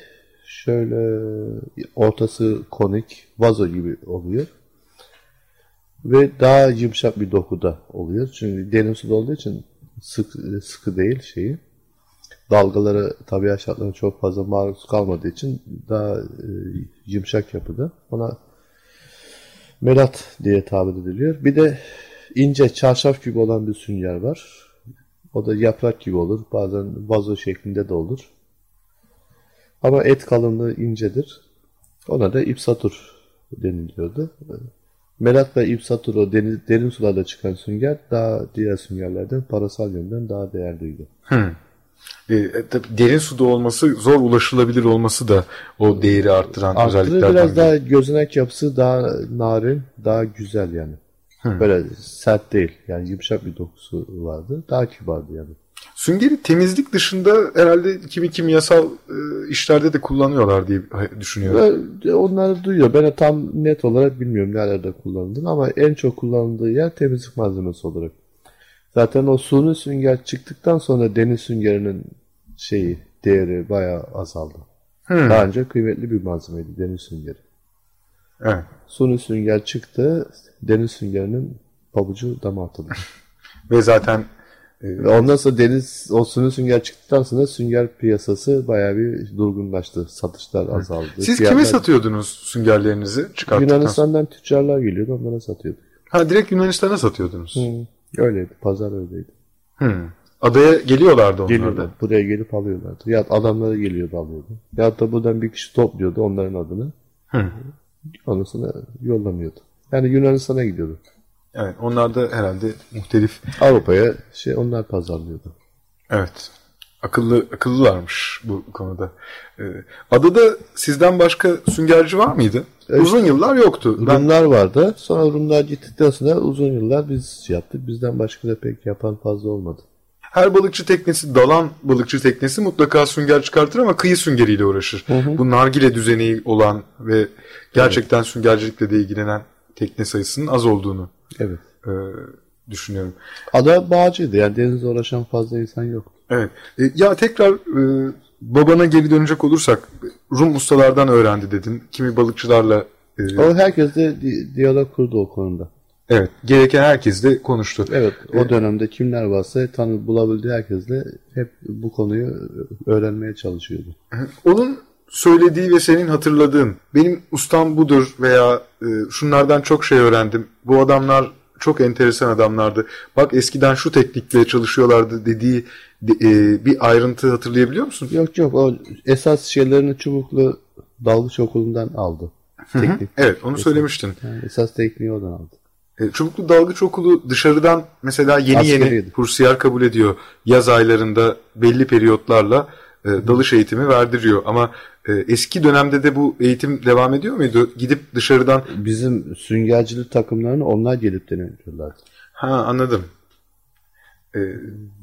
şöyle ortası konik, vazo gibi oluyor. Ve daha yumuşak bir dokuda oluyor. Çünkü derin suda olduğu için sık, sıkı değil şeyi. Dalgaları tabiat şartlarına çok fazla maruz kalmadığı için daha e, yumuşak yapıda. Ona melat diye tabir ediliyor. Bir de ince çarşaf gibi olan bir sünger var. O da yaprak gibi olur. Bazen vazo şeklinde de olur. Ama et kalınlığı incedir. Ona da ipsatur deniliyordu. Melat ve ipsatur o deniz, derin sularda çıkan sünger daha diğer süngerlerden parasal yönden daha değerliydi. Hmm. E, derin suda olması, zor ulaşılabilir olması da o değeri arttıran Arttırı özelliklerden biraz daha gözenek yapısı daha narin, daha güzel yani. Hı. Böyle sert değil. Yani yumuşak bir dokusu vardı. Daha kibardı yani. Süngeri temizlik dışında herhalde kimi kimyasal e, işlerde de kullanıyorlar diye düşünüyorum. Ve onları duyuyor. Ben tam net olarak bilmiyorum nerede kullanıldığını ama en çok kullanıldığı yer temizlik malzemesi olarak. Zaten o suni sünger çıktıktan sonra deniz süngerinin şeyi, değeri bayağı azaldı. Hmm. Daha önce kıymetli bir malzemeydi deniz süngeri. Evet. Suni sünger çıktı, deniz süngerinin pabucu dama atıldı. Ve zaten ondan sonra deniz o suni sünger çıktıktan sonra sünger piyasası bayağı bir durgunlaştı. Satışlar azaldı. Siz Fiyatlar... kime satıyordunuz süngerlerinizi çıkarttıktan Yunanistan'dan tüccarlar geliyordu onlara satıyorduk. Ha direkt Yunanistan'a satıyordunuz. Hı. Öyleydi. Pazar öyleydi. Hı. Adaya geliyorlardı onlar Geliyorlar. da. Buraya gelip alıyorlardı. Ya adamları geliyordu alıyordu. Ya da buradan bir kişi topluyordu onların adını. Hı. Ondan sonra yollanıyordu. Yani Yunanistan'a gidiyordu. Evet onlar da herhalde muhtelif. Avrupa'ya şey onlar pazarlıyordu. Evet. Akıllı akıllılarmış bu konuda. Ee, adada sizden başka süngerci var mıydı? Evet. Uzun yıllar yoktu. Rumlar ben... vardı. Sonra Rumlar gittikten sonra uzun yıllar biz yaptık. Bizden başka da pek yapan fazla olmadı. Her balıkçı teknesi, dalan balıkçı teknesi mutlaka sünger çıkartır ama kıyı süngeriyle uğraşır. Hı hı. Bu nargile düzeni olan ve gerçekten evet. süngercilikle de ilgilenen tekne sayısının az olduğunu evet. e, düşünüyorum. Ada bağcıydı yani denizde uğraşan fazla insan yok. Evet. E, ya tekrar e, babana geri dönecek olursak Rum ustalardan öğrendi dedin. Kimi balıkçılarla. E, o herkes de di- diyalog kurdu o konuda. Evet. Gereken herkesle konuştu. Evet. O ee, dönemde kimler varsa tanı bulabildiği herkesle hep bu konuyu öğrenmeye çalışıyordu. Onun söylediği ve senin hatırladığın benim ustam budur veya e, şunlardan çok şey öğrendim. Bu adamlar çok enteresan adamlardı. Bak eskiden şu teknikle çalışıyorlardı dediği e, bir ayrıntı hatırlayabiliyor musun? Yok yok o esas şeylerini çubuklu dalgıç okulundan aldı. Teknik. Evet onu esas, söylemiştin. Yani esas tekniği oradan aldı. E, çubuklu dalgıç okulu dışarıdan mesela yeni Askeriydi. yeni kursiyer kabul ediyor. Yaz aylarında belli periyotlarla e, dalış eğitimi verdiriyor. Ama e, eski dönemde de bu eğitim devam ediyor muydu? Gidip dışarıdan... Bizim süngercilik takımlarını onlar gelip denetiyorlardı. Ha anladım. Ee,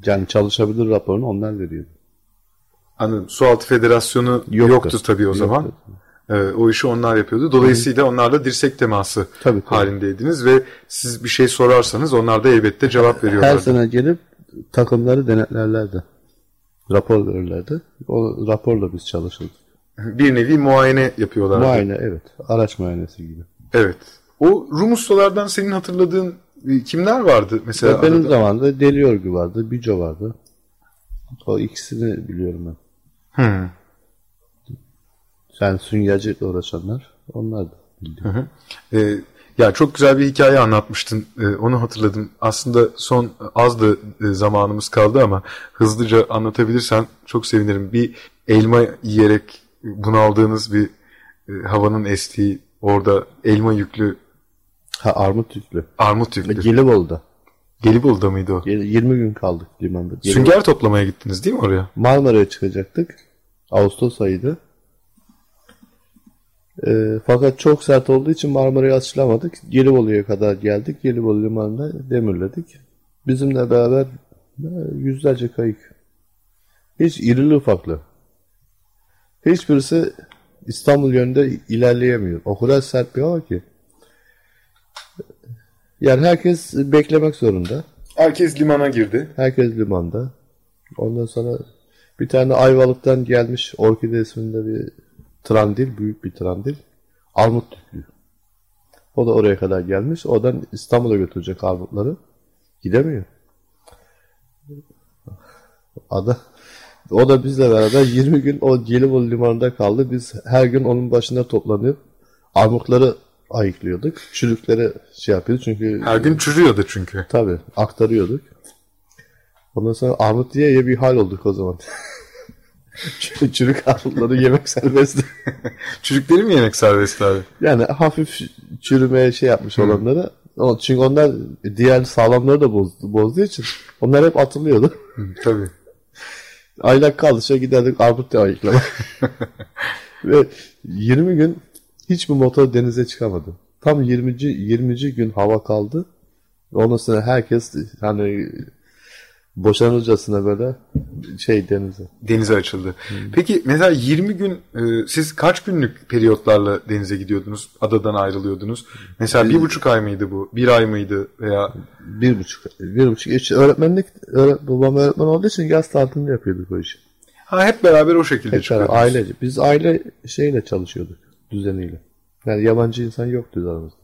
yani çalışabilir raporunu onlar veriyordu. Anladım. Sualtı Federasyonu yoktu, yoktu tabii o yoktu. zaman. Ee, o işi onlar yapıyordu. Dolayısıyla onlarla dirsek teması tabii, tabii. halindeydiniz ve siz bir şey sorarsanız onlar da elbette cevap veriyorlardı. Her sene gelip takımları denetlerlerdi. Rapor verirlerdi. O raporla biz çalışırdık. Bir nevi muayene yapıyorlardı. Muayene evet. Araç muayenesi gibi. Evet. O Rum ustalardan senin hatırladığın e, kimler vardı mesela? Ya benim arada? zamanımda Deli Örgü vardı, Bico vardı. O ikisini biliyorum ben. Hı. Yani süngercilikle uğraşanlar onlardı. Hı hı. Ee, ya çok güzel bir hikaye anlatmıştın. Ee, onu hatırladım. Aslında son az da e, zamanımız kaldı ama hızlıca anlatabilirsen çok sevinirim. Bir elma yiyerek bunaldığınız bir e, havanın estiği orada elma yüklü Ha armut yüklü. Armut yüklü. Gelibolu'da. Gelibolu'da mıydı o? 20 gün kaldık limanda. Gelibolu. Sünger toplamaya gittiniz değil mi oraya? Marmara'ya çıkacaktık. Ağustos ayıydı. E, fakat çok sert olduğu için Marmara'yı açılamadık. Gelibolu'ya kadar geldik. Gelibolu limanında demirledik. Bizimle beraber e, yüzlerce kayık. Hiç irili ufaklı. Hiçbirisi İstanbul yönünde ilerleyemiyor. O kadar sert bir hava ki. Yani herkes beklemek zorunda. Herkes limana girdi. Herkes limanda. Ondan sonra bir tane Ayvalık'tan gelmiş Orkide isminde bir trandil, büyük bir trandil. Armut tüplü. O da oraya kadar gelmiş. Oradan İstanbul'a götürecek armutları. Gidemiyor. Ada o da bizle beraber 20 gün o Gelibolu limanında kaldı. Biz her gün onun başında toplanıp armutları ayıklıyorduk. Çürükleri şey yapıyorduk çünkü... Her gün çürüyordu çünkü. Tabii aktarıyorduk. Ondan sonra armut diye bir hal olduk o zaman. Çürük armutları yemek serbestti. Çürükleri mi yemek serbest abi? Yani hafif çürümeye şey yapmış hmm. olanları. Çünkü onlar diğer sağlamları da bozdu, bozduğu için onlar hep atılıyordu. Hmm, tabii. Aylak kaldıkça giderdik armut ayıklama. Ve 20 gün hiçbir motor denize çıkamadı. Tam 20. 20. gün hava kaldı. Ondan sonra herkes hani boşanırcasına böyle şey denize. Denize açıldı. Hmm. Peki mesela 20 gün e, siz kaç günlük periyotlarla denize gidiyordunuz? Adadan ayrılıyordunuz. Mesela bir, bir buçuk ay mıydı bu? Bir ay mıydı veya? Bir buçuk. Bir buçuk. İşte öğretmenlik, öğret, babam öğretmen olduğu için yaz tatilinde yapıyorduk o işi. Ha hep beraber o şekilde hep çıkıyordunuz. Ailece. Biz aile şeyle çalışıyorduk. Düzeniyle. Yani yabancı insan yoktu aramızda.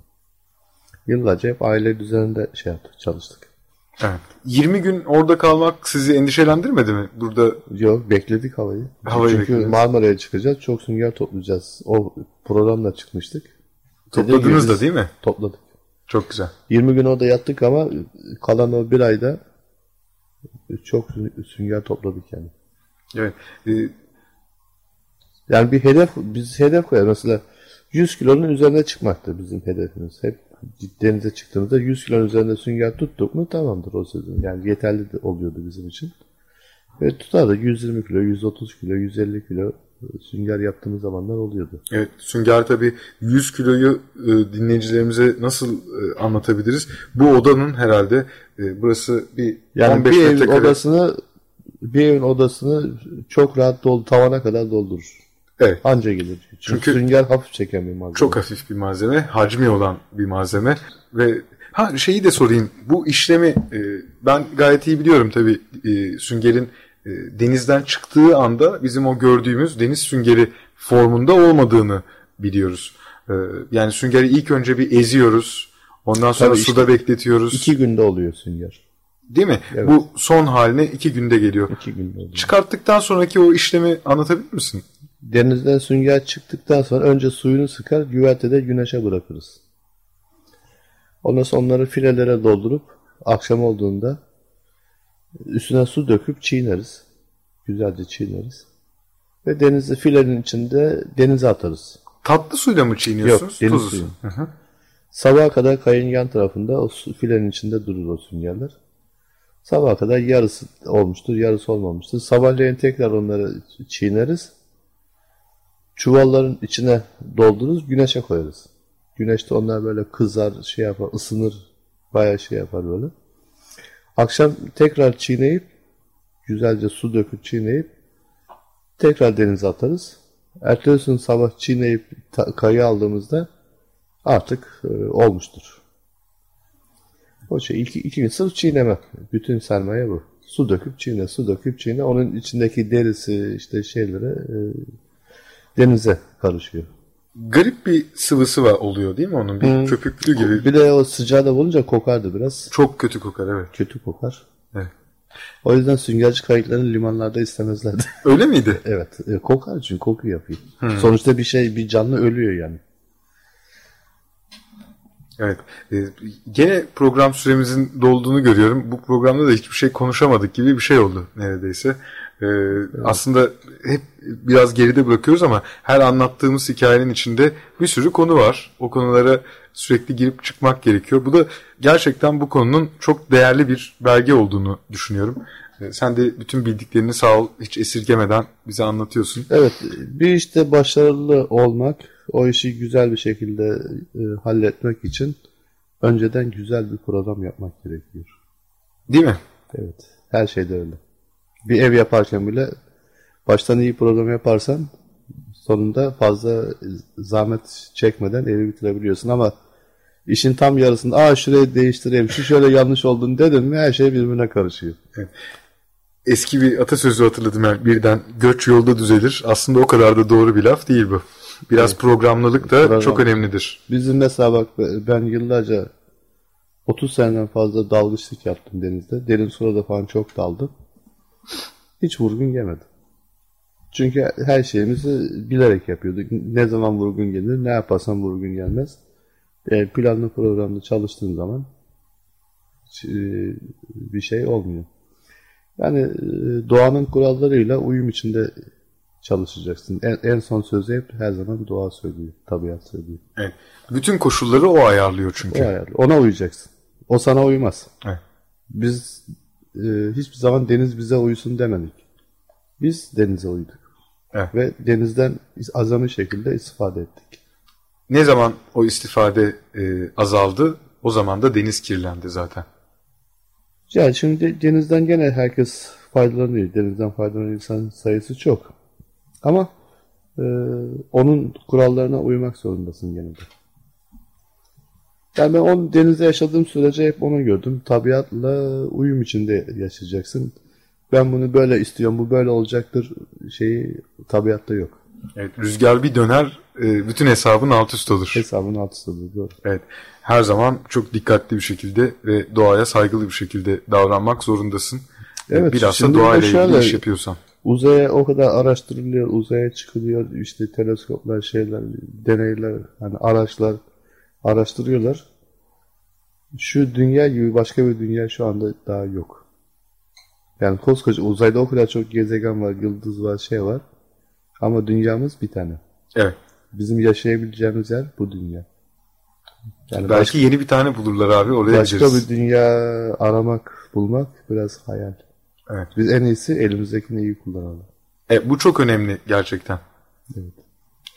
Yıllarca hep aile düzeninde şey yaptık, çalıştık. Evet. 20 gün orada kalmak sizi endişelendirmedi mi? Burada Yok bekledik havayı. havayı Çünkü beklediniz. Marmara'ya çıkacağız. Çok sünger toplayacağız. O programla çıkmıştık. Topladınız da değil mi? Topladık. Çok güzel. 20 gün orada yattık ama kalan o bir ayda çok sünger topladık yani. Evet. Ee, yani bir hedef, biz hedef koyar. Mesela 100 kilonun üzerine çıkmaktı bizim hedefimiz. Hep denize çıktığımızda 100 kilonun üzerinde sünger tuttuk mu tamamdır o sezon. Yani yeterli de oluyordu bizim için. Ve tutardı 120 kilo, 130 kilo, 150 kilo sünger yaptığımız zamanlar oluyordu. Evet sünger tabii 100 kiloyu e, dinleyicilerimize nasıl e, anlatabiliriz? Bu odanın herhalde e, burası bir yani 15 bir evin odasını bir evin odasını çok rahat dolu tavana kadar doldurur. Evet. Anca gelir. Çünkü, Çünkü sünger hafif çeken bir malzeme. Çok hafif bir malzeme. Hacmi olan bir malzeme. Ve ha şeyi de sorayım. Bu işlemi e, ben gayet iyi biliyorum tabii e, süngerin e, denizden çıktığı anda bizim o gördüğümüz deniz süngeri formunda olmadığını biliyoruz. E, yani süngeri ilk önce bir eziyoruz. Ondan sonra tabii suda işte, bekletiyoruz. İki günde oluyor sünger. Değil mi? Evet. Bu son haline iki günde geliyor. İki günde oluyor. Çıkarttıktan sonraki o işlemi anlatabilir misin? Denizden sünger çıktıktan sonra önce suyunu sıkar, güvertede güneşe bırakırız. Ondan sonra onları filelere doldurup akşam olduğunda üstüne su döküp çiğneriz. Güzelce çiğneriz. Ve denizde filenin içinde denize atarız. Tatlı suyla mı çiğniyorsunuz? Yok, deniz suyu. Sabaha kadar kayın yan tarafında o su, filenin içinde durur o süngerler. Sabaha kadar yarısı olmuştur, yarısı olmamıştır. Sabahleyin tekrar onları çiğneriz çuvalların içine doldururuz, güneşe koyarız. Güneşte onlar böyle kızar, şey yapar, ısınır, bayağı şey yapar böyle. Akşam tekrar çiğneyip, güzelce su döküp çiğneyip, tekrar denize atarız. Ertesi sabah çiğneyip kayı aldığımızda artık e, olmuştur. O şey iki, iki gün sırf çiğneme. Bütün sermaye bu. Su döküp çiğne, su döküp çiğne. Onun içindeki derisi işte şeyleri e, denize karışıyor. Garip bir sıvısı var oluyor değil mi onun? Bir hmm. köpüklü gibi. Bir de o sıcağı da bulunca kokardı biraz. Çok kötü kokar evet. Kötü kokar. Evet. O yüzden süngerci kayıklarını limanlarda istemezlerdi. Öyle miydi? evet. E, kokar çünkü koku yapıyor. Hmm. Sonuçta bir şey, bir canlı ölüyor yani. Evet. E, gene program süremizin dolduğunu görüyorum. Bu programda da hiçbir şey konuşamadık gibi bir şey oldu neredeyse. Ee, evet. Aslında hep biraz geride bırakıyoruz ama her anlattığımız hikayenin içinde bir sürü konu var. O konulara sürekli girip çıkmak gerekiyor. Bu da gerçekten bu konunun çok değerli bir belge olduğunu düşünüyorum. Ee, sen de bütün bildiklerini sağ ol hiç esirgemeden bize anlatıyorsun. Evet bir işte başarılı olmak o işi güzel bir şekilde e, halletmek için önceden güzel bir program yapmak gerekiyor. Değil mi? Evet her şeyde öyle bir ev yaparken bile baştan iyi program yaparsan sonunda fazla zahmet çekmeden evi bitirebiliyorsun ama işin tam yarısında aa şurayı değiştireyim şu şöyle yanlış oldun dedin mi her şey birbirine karışıyor. Evet. Eski bir atasözü hatırladım yani birden göç yolda düzelir. Aslında o kadar da doğru bir laf değil bu. Biraz evet. programlılık da Program. çok önemlidir. Bizim mesela bak ben yıllarca 30 seneden fazla dalgıçlık yaptım denizde. Derin sularda falan çok daldım. Hiç vurgun yemedim. Çünkü her şeyimizi bilerek yapıyorduk. Ne zaman vurgun gelir, ne yaparsam vurgun gelmez. E, planlı programda çalıştığın zaman e, bir şey olmuyor. Yani e, doğanın kurallarıyla uyum içinde çalışacaksın. En, en son sözü hep her zaman doğa söylüyor, tabiat söylüyor. Evet. Bütün koşulları o ayarlıyor çünkü. O ayarlıyor. Ona uyacaksın. O sana uymaz. Evet. Biz e, hiçbir zaman deniz bize uyusun demedik. Biz denize uyduk. Evet. Ve denizden azami şekilde istifade ettik. Ne zaman o istifade e, azaldı o zaman da deniz kirlendi zaten. Yani şimdi denizden gene herkes faydalanıyor. Denizden faydalanan insan sayısı çok. Ama e, onun kurallarına uymak zorundasın gene de. Yani ben on denizde yaşadığım sürece hep onu gördüm. Tabiatla uyum içinde yaşayacaksın. Ben bunu böyle istiyorum, bu böyle olacaktır şeyi tabiatta yok. Evet, rüzgar bir döner, e, bütün hesabın alt üst olur. Hesabın alt üst olur, doğru. Evet, her zaman çok dikkatli bir şekilde ve doğaya saygılı bir şekilde davranmak zorundasın. Evet, Bilhassa doğayla ilgili iş yapıyorsan. Uzaya o kadar araştırılıyor, uzaya çıkılıyor, işte teleskoplar, şeyler, deneyler, hani araçlar araştırıyorlar. Şu dünya gibi başka bir dünya şu anda daha yok. Yani koskoca uzayda o kadar çok gezegen var, yıldız var, şey var. Ama dünyamız bir tane. Evet. Bizim yaşayabileceğimiz yer bu dünya. Yani Belki başka, yeni bir tane bulurlar abi oraya Başka gideriz. bir dünya aramak, bulmak biraz hayal. Evet. Biz en iyisi elimizdekini iyi kullanalım. Evet, bu çok önemli gerçekten. Evet.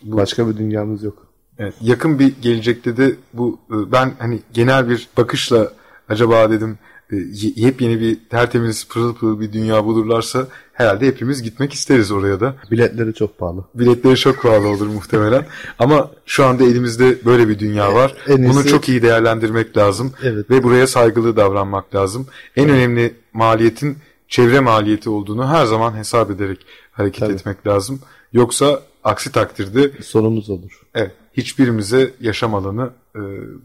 Bu, başka bir dünyamız yok. Evet, yakın bir gelecekte de bu e, ben hani genel bir bakışla acaba dedim e, yepyeni bir tertemiz pırıl pırıl bir dünya bulurlarsa herhalde hepimiz gitmek isteriz oraya da. Biletleri çok pahalı. Biletleri çok pahalı olur muhtemelen. Ama şu anda elimizde böyle bir dünya var. En iyisi... Bunu çok iyi değerlendirmek lazım. Evet. Ve buraya saygılı davranmak lazım. En evet. önemli maliyetin çevre maliyeti olduğunu her zaman hesap ederek hareket Tabii. etmek lazım. Yoksa aksi takdirde sorumuz olur. Evet hiçbirimize yaşam alanı e,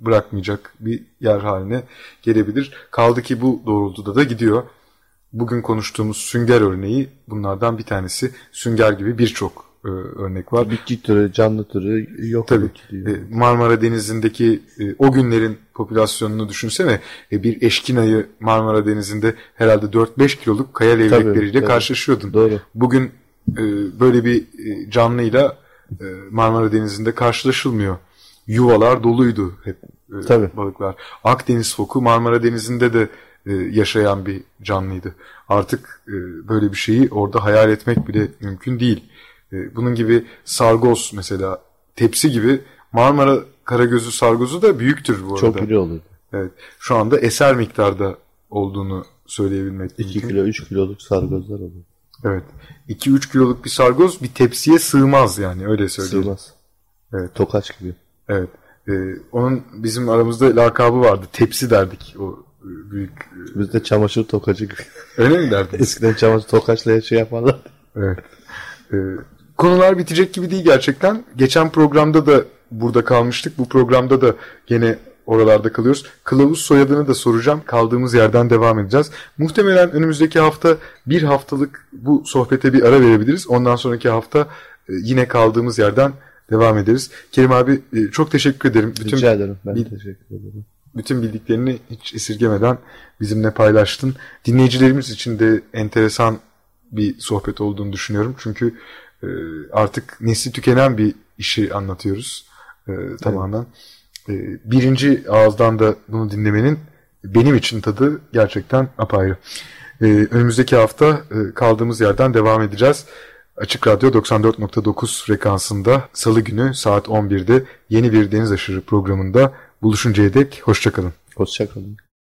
bırakmayacak bir yer haline gelebilir. Kaldı ki bu doğrultuda da gidiyor. Bugün konuştuğumuz sünger örneği bunlardan bir tanesi. Sünger gibi birçok e, örnek var. Bitki türü, canlı türü yok. Tabii. E, Marmara Denizi'ndeki e, o günlerin popülasyonunu düşünsene. E, bir eşkinayı Marmara Denizi'nde herhalde 4-5 kiloluk kaya levrekleriyle karşılaşıyordun. Doğru. Bugün e, böyle bir e, canlıyla Marmara Denizi'nde karşılaşılmıyor. Yuvalar doluydu hep e, Tabii. balıklar. Akdeniz foku Marmara Denizi'nde de e, yaşayan bir canlıydı. Artık böyle bir şeyi orada hayal etmek bile mümkün değil. Bunun gibi sargoz mesela tepsi gibi Marmara Karagözü sargozu da büyüktür bu arada. Çok iri olur. Evet. Şu anda eser miktarda olduğunu söyleyebilmek 2 kilo 3 kiloluk sargozlar olur. Evet. 2-3 kiloluk bir sargoz bir tepsiye sığmaz yani öyle söyleyeyim. Sığmaz. Evet. Tokaç gibi. Evet. Ee, onun bizim aramızda lakabı vardı. Tepsi derdik o e, büyük. E, Biz de çamaşır tokacı gibi. Öyle mi derdiniz? Eskiden çamaşır tokaçla şey yaparlar. Evet. Ee, konular bitecek gibi değil gerçekten. Geçen programda da burada kalmıştık. Bu programda da gene oralarda kalıyoruz. Kılavuz soyadını da soracağım. Kaldığımız yerden devam edeceğiz. Muhtemelen önümüzdeki hafta bir haftalık bu sohbete bir ara verebiliriz. Ondan sonraki hafta e, yine kaldığımız yerden devam ederiz. Kerim abi e, çok teşekkür ederim. Bütün, Rica ederim. Ben bil, teşekkür ederim. Bütün bildiklerini hiç esirgemeden bizimle paylaştın. Dinleyicilerimiz için de enteresan bir sohbet olduğunu düşünüyorum. Çünkü e, artık nesli tükenen bir işi anlatıyoruz tamamen. Evet. Ee, birinci ağızdan da bunu dinlemenin benim için tadı gerçekten apayrı. Ee, önümüzdeki hafta e, kaldığımız yerden devam edeceğiz. Açık Radyo 94.9 frekansında salı günü saat 11'de yeni bir Deniz Aşırı programında buluşuncaya dek hoşçakalın. Hoşçakalın.